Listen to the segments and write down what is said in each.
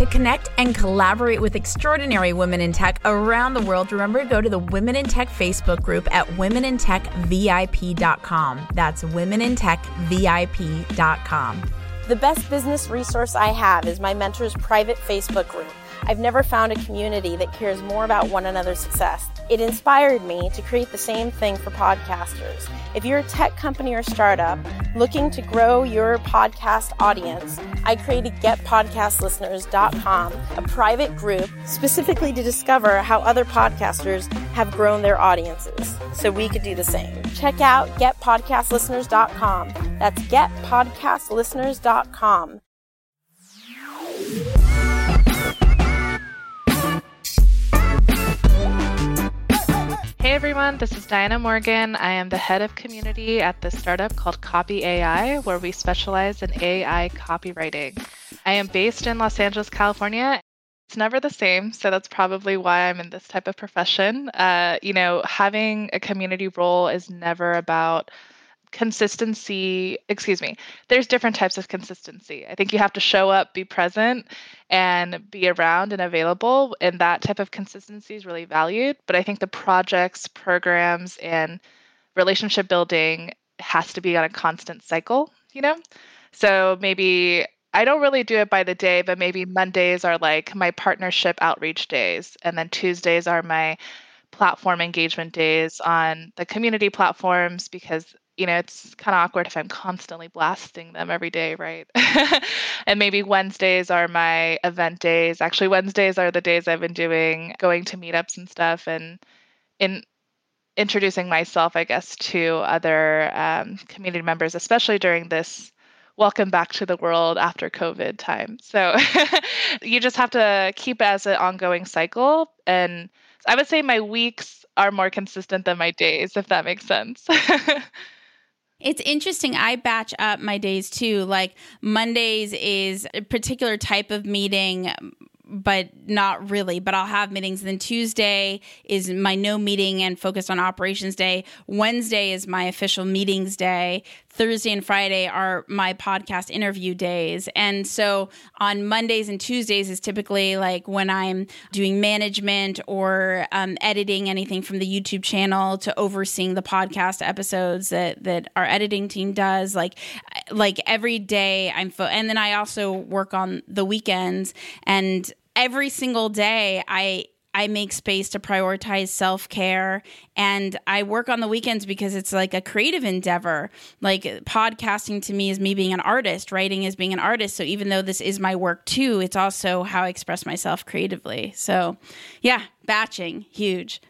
To connect and collaborate with extraordinary women in tech around the world, remember to go to the Women in Tech Facebook group at womenintechvip.com. That's womenintechvip.com. The best business resource I have is my mentor's private Facebook group. I've never found a community that cares more about one another's success. It inspired me to create the same thing for podcasters. If you're a tech company or startup looking to grow your podcast audience, I created getpodcastlisteners.com, a private group specifically to discover how other podcasters have grown their audiences so we could do the same. Check out getpodcastlisteners.com. That's getpodcastlisteners.com. Hey everyone, this is Diana Morgan. I am the head of community at the startup called Copy AI, where we specialize in AI copywriting. I am based in Los Angeles, California. It's never the same, so that's probably why I'm in this type of profession. Uh, you know, having a community role is never about consistency excuse me there's different types of consistency. I think you have to show up be present and be around and available and that type of consistency is really valued but i think the projects programs and relationship building has to be on a constant cycle you know? So maybe I don't really do it by the day, but maybe Mondays are like my partnership outreach days, and then Tuesdays are my platform engagement days on the community platforms because you know, it's kind of awkward if I'm constantly blasting them every day, right? and maybe Wednesdays are my event days. Actually, Wednesdays are the days I've been doing going to meetups and stuff and in introducing myself, I guess, to other um, community members, especially during this welcome back to the world after COVID time. So you just have to keep it as an ongoing cycle. And I would say my weeks are more consistent than my days, if that makes sense. It's interesting. I batch up my days too. Like Mondays is a particular type of meeting but not really. But I'll have meetings. then Tuesday is my no meeting and focused on operations day. Wednesday is my official meetings day. Thursday and Friday are my podcast interview days. And so on Mondays and Tuesdays is typically like when I'm doing management or um, editing anything from the YouTube channel to overseeing the podcast episodes that, that our editing team does. Like, like every day I'm, fo- and then I also work on the weekends and every single day I I make space to prioritize self care and I work on the weekends because it's like a creative endeavor. Like podcasting to me is me being an artist, writing is being an artist. So even though this is my work too, it's also how I express myself creatively. So yeah, batching, huge.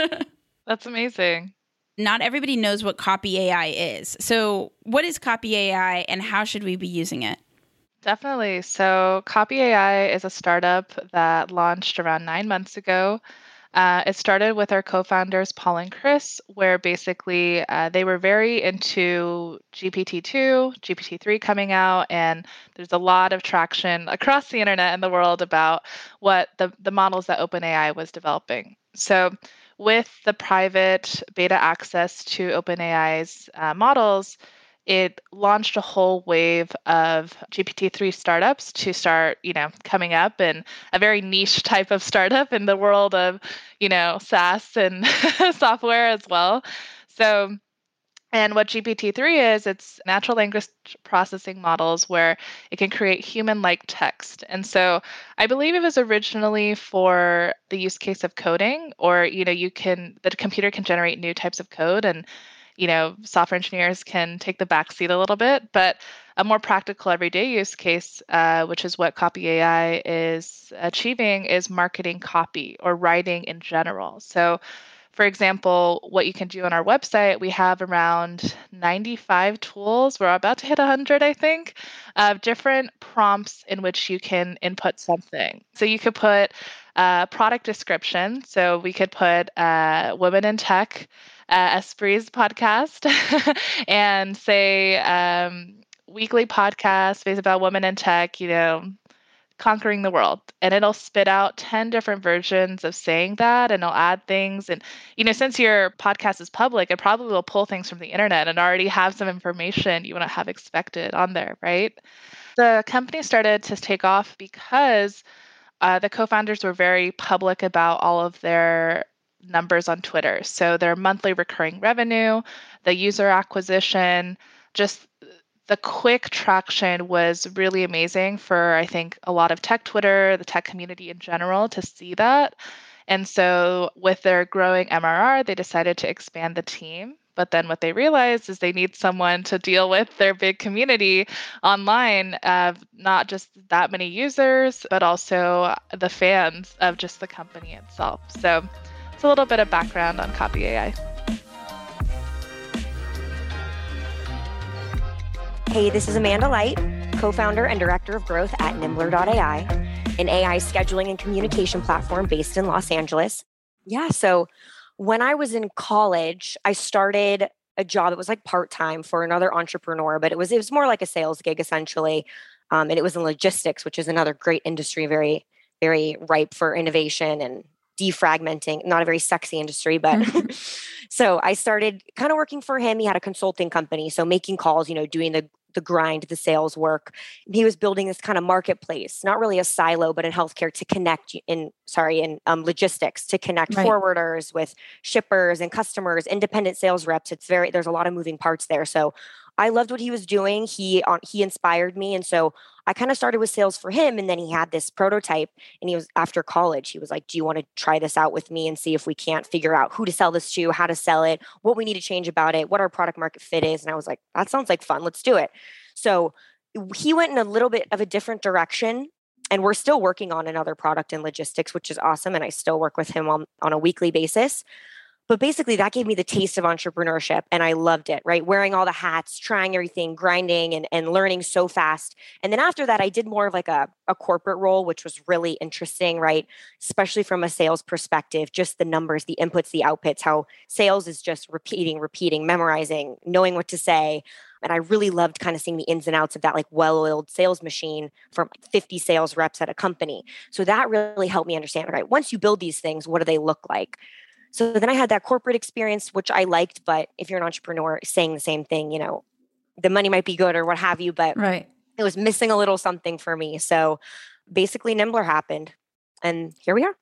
That's amazing. Not everybody knows what Copy AI is. So, what is Copy AI and how should we be using it? Definitely. So, Copy AI is a startup that launched around nine months ago. Uh, it started with our co founders, Paul and Chris, where basically uh, they were very into GPT 2, GPT 3 coming out, and there's a lot of traction across the internet and the world about what the, the models that OpenAI was developing. So, with the private beta access to OpenAI's uh, models, it launched a whole wave of GPT-3 startups to start, you know, coming up and a very niche type of startup in the world of, you know, SaaS and software as well. So And what GPT-3 is, it's natural language processing models where it can create human-like text. And so I believe it was originally for the use case of coding, or you know, you can the computer can generate new types of code and you know, software engineers can take the back seat a little bit, but a more practical everyday use case, uh, which is what Copy AI is achieving, is marketing copy or writing in general. So for example, what you can do on our website, we have around 95 tools. We're about to hit 100, I think, of different prompts in which you can input something. So you could put a product description. So we could put uh, Women in Tech, uh, Espree's podcast, and say um, weekly podcast based about women in tech, you know, conquering the world. And it'll spit out 10 different versions of saying that and it'll add things. And you know since your podcast is public it probably will pull things from the internet and already have some information you wouldn't have expected on there right? The company started to take off because uh, the co-founders were very public about all of their numbers on twitter so their monthly recurring revenue the user acquisition just the quick traction was really amazing for I think a lot of tech Twitter, the tech community in general to see that. And so with their growing MRR, they decided to expand the team. But then what they realized is they need someone to deal with their big community online of not just that many users, but also the fans of just the company itself. So a little bit of background on Copy AI. Hey, this is Amanda Light, co founder and director of growth at Nimblr.ai, an AI scheduling and communication platform based in Los Angeles. Yeah, so when I was in college, I started a job that was like part time for another entrepreneur, but it was it was more like a sales gig essentially, um, and it was in logistics, which is another great industry, very very ripe for innovation and defragmenting. Not a very sexy industry, but mm-hmm. so I started kind of working for him. He had a consulting company, so making calls, you know, doing the the grind, the sales work. He was building this kind of marketplace, not really a silo, but in healthcare to connect in sorry in um, logistics to connect right. forwarders with shippers and customers, independent sales reps. It's very there's a lot of moving parts there. So I loved what he was doing. He on he inspired me, and so I kind of started with sales for him. And then he had this prototype, and he was after college. He was like, "Do you want to try this out with me and see if we can't figure out who to sell this to, how to sell it, what we need to change about it, what our product market fit is?" And I was like, "That sounds like fun. Let's do it." So he went in a little bit of a different direction and we're still working on another product in logistics which is awesome and i still work with him on, on a weekly basis but basically, that gave me the taste of entrepreneurship and I loved it, right? Wearing all the hats, trying everything, grinding and, and learning so fast. And then after that, I did more of like a, a corporate role, which was really interesting, right? Especially from a sales perspective, just the numbers, the inputs, the outputs, how sales is just repeating, repeating, memorizing, knowing what to say. And I really loved kind of seeing the ins and outs of that like well-oiled sales machine from 50 sales reps at a company. So that really helped me understand, right? Once you build these things, what do they look like? So then I had that corporate experience, which I liked. But if you're an entrepreneur, saying the same thing, you know, the money might be good or what have you, but right. it was missing a little something for me. So basically, Nimblr happened, and here we are.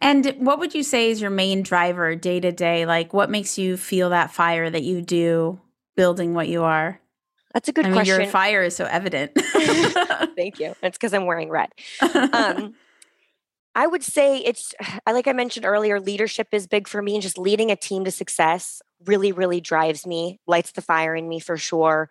And what would you say is your main driver day to day? Like, what makes you feel that fire that you do building what you are? That's a good I question. Your fire is so evident. Thank you. It's because I'm wearing red. Um, I would say it's like I mentioned earlier, leadership is big for me and just leading a team to success really, really drives me, lights the fire in me for sure.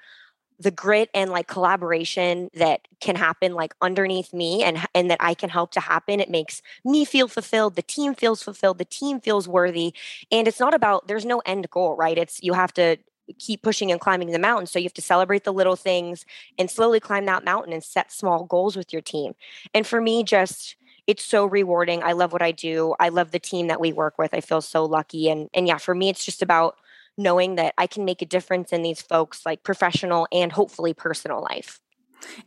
The grit and like collaboration that can happen like underneath me and and that I can help to happen, it makes me feel fulfilled. The team feels fulfilled. The team feels worthy. And it's not about there's no end goal, right? It's you have to keep pushing and climbing the mountain. So you have to celebrate the little things and slowly climb that mountain and set small goals with your team. And for me, just it's so rewarding. I love what I do. I love the team that we work with. I feel so lucky. And and yeah, for me, it's just about knowing that I can make a difference in these folks, like professional and hopefully personal life.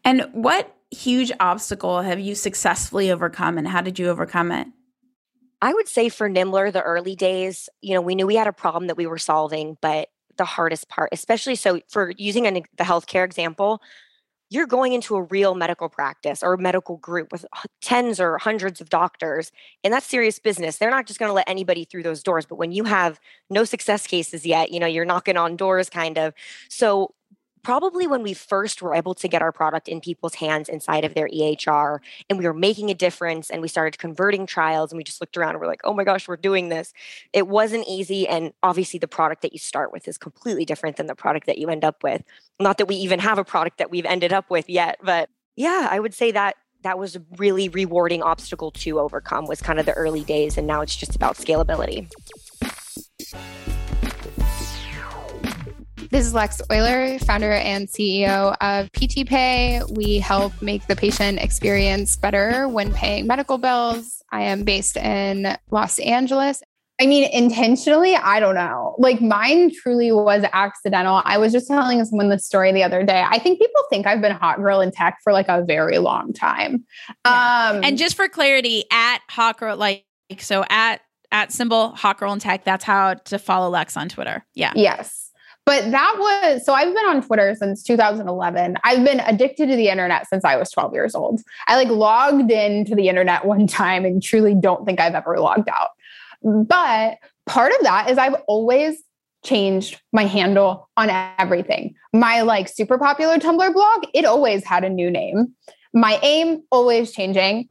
And what huge obstacle have you successfully overcome and how did you overcome it? I would say for Nimblr, the early days, you know, we knew we had a problem that we were solving, but the hardest part, especially so for using an, the healthcare example, you're going into a real medical practice or a medical group with tens or hundreds of doctors, and that's serious business. They're not just going to let anybody through those doors. But when you have no success cases yet, you know, you're knocking on doors kind of. So probably when we first were able to get our product in people's hands inside of their EHR and we were making a difference and we started converting trials and we just looked around and we're like, oh my gosh, we're doing this. It wasn't easy. And obviously, the product that you start with is completely different than the product that you end up with. Not that we even have a product that we've ended up with yet, but yeah, I would say that that was a really rewarding obstacle to overcome was kind of the early days and now it's just about scalability This is Lex Euler, founder and CEO of PTPay. We help make the patient experience better when paying medical bills. I am based in Los Angeles. I mean, intentionally, I don't know. Like mine truly was accidental. I was just telling someone the story the other day. I think people think I've been hot girl in tech for like a very long time. Yeah. Um, and just for clarity, at hot girl, like so at at symbol hot girl in tech, that's how to follow Lex on Twitter. Yeah. Yes. But that was so I've been on Twitter since 2011. I've been addicted to the internet since I was 12 years old. I like logged into the internet one time and truly don't think I've ever logged out. But part of that is I've always changed my handle on everything. My like super popular Tumblr blog, it always had a new name. My aim always changing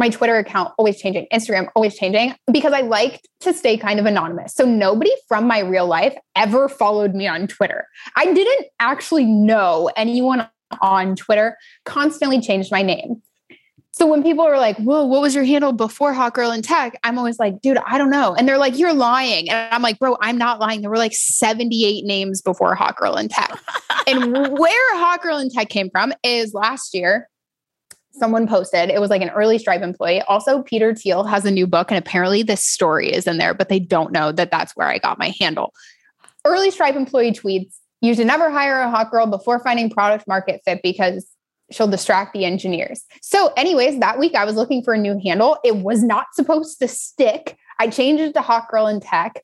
my Twitter account always changing, Instagram always changing because I liked to stay kind of anonymous. So nobody from my real life ever followed me on Twitter. I didn't actually know anyone on Twitter, constantly changed my name. So when people are like, "Whoa, what was your handle before Hot Girl in Tech?" I'm always like, "Dude, I don't know." And they're like, "You're lying," and I'm like, "Bro, I'm not lying. There were like 78 names before Hot Girl in Tech." and where Hot Girl in Tech came from is last year someone posted it was like an early stripe employee. Also peter thiel has a new book and apparently this story is in there but they don't know that that's where i got my handle. Early stripe employee tweets you should never hire a hot girl before finding product market fit because she'll distract the engineers. So anyways that week i was looking for a new handle. It was not supposed to stick. I changed it to hot girl in tech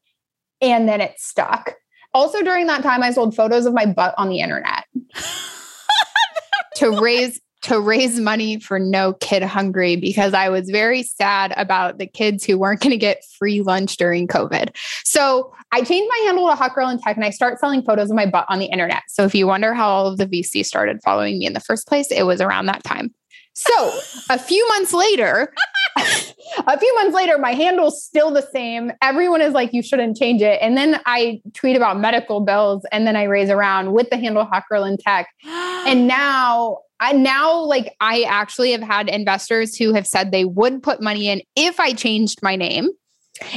and then it stuck. Also during that time i sold photos of my butt on the internet to raise to raise money for No Kid Hungry because I was very sad about the kids who weren't going to get free lunch during COVID. So I changed my handle to Hot Girl in Tech and I start selling photos of my butt on the internet. So if you wonder how all of the VC started following me in the first place, it was around that time. So a few months later, a few months later, my handle's still the same. Everyone is like, you shouldn't change it. And then I tweet about medical bills and then I raise around with the handle Hot Girl in Tech. And now I now like I actually have had investors who have said they would put money in if I changed my name.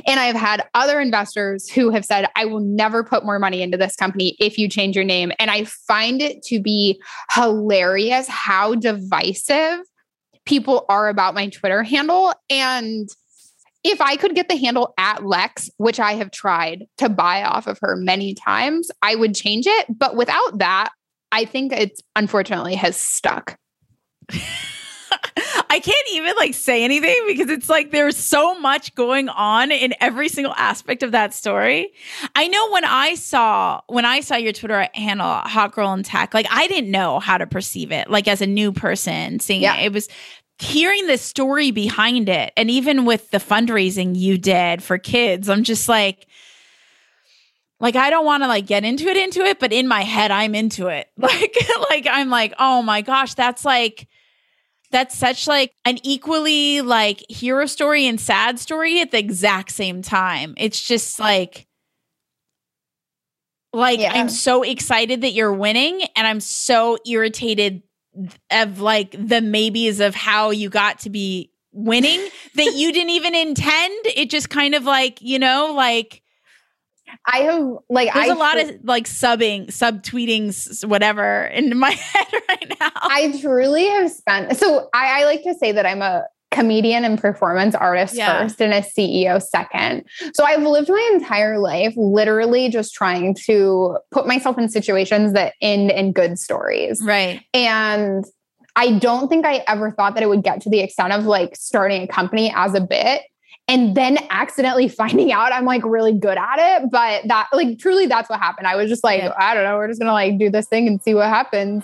And I've had other investors who have said, I will never put more money into this company if you change your name. And I find it to be hilarious how divisive people are about my Twitter handle. And if I could get the handle at Lex, which I have tried to buy off of her many times, I would change it. But without that, I think it's unfortunately has stuck. I can't even like say anything because it's like there's so much going on in every single aspect of that story. I know when I saw when I saw your Twitter handle Hot Girl in Tech, like I didn't know how to perceive it. Like as a new person seeing yeah. it, it was hearing the story behind it, and even with the fundraising you did for kids, I'm just like like I don't want to like get into it into it, but in my head I'm into it. Like like I'm like, "Oh my gosh, that's like that's such like an equally like hero story and sad story at the exact same time. It's just like like yeah. I'm so excited that you're winning and I'm so irritated of like the maybes of how you got to be winning that you didn't even intend. It just kind of like, you know, like I have like I there's I a lot of like subbing, subtweetings, whatever in my head right now. I truly have spent so I, I like to say that I'm a comedian and performance artist yeah. first and a CEO second. So I've lived my entire life literally just trying to put myself in situations that end in good stories. Right. And I don't think I ever thought that it would get to the extent of like starting a company as a bit and then accidentally finding out I'm like really good at it. But that, like, truly, that's what happened. I was just like, yeah. I don't know, we're just gonna like do this thing and see what happens.